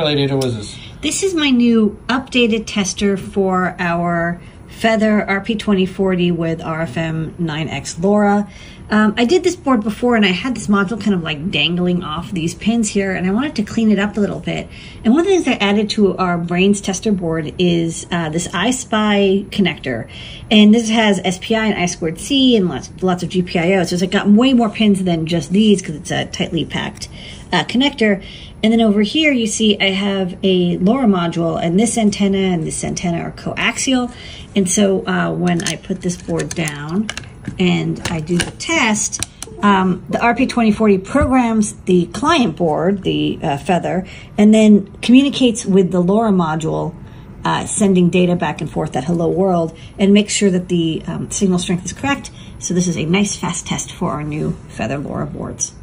Lady, what is this? This is my new updated tester for our Feather RP2040 with RFM 9X LoRa. Um, I did this board before and I had this module kind of like dangling off these pins here and I wanted to clean it up a little bit. And one of the things I added to our Brains tester board is uh, this EYE-SPI connector. And this has SPI and I2C and lots, lots of GPIO. So it's got way more pins than just these because it's a tightly packed uh, connector. And then over here, you see I have a LoRa module, and this antenna and this antenna are coaxial. And so uh, when I put this board down and I do the test, um, the RP2040 programs the client board, the uh, Feather, and then communicates with the LoRa module, uh, sending data back and forth at hello world, and make sure that the um, signal strength is correct. So this is a nice fast test for our new Feather LoRa boards.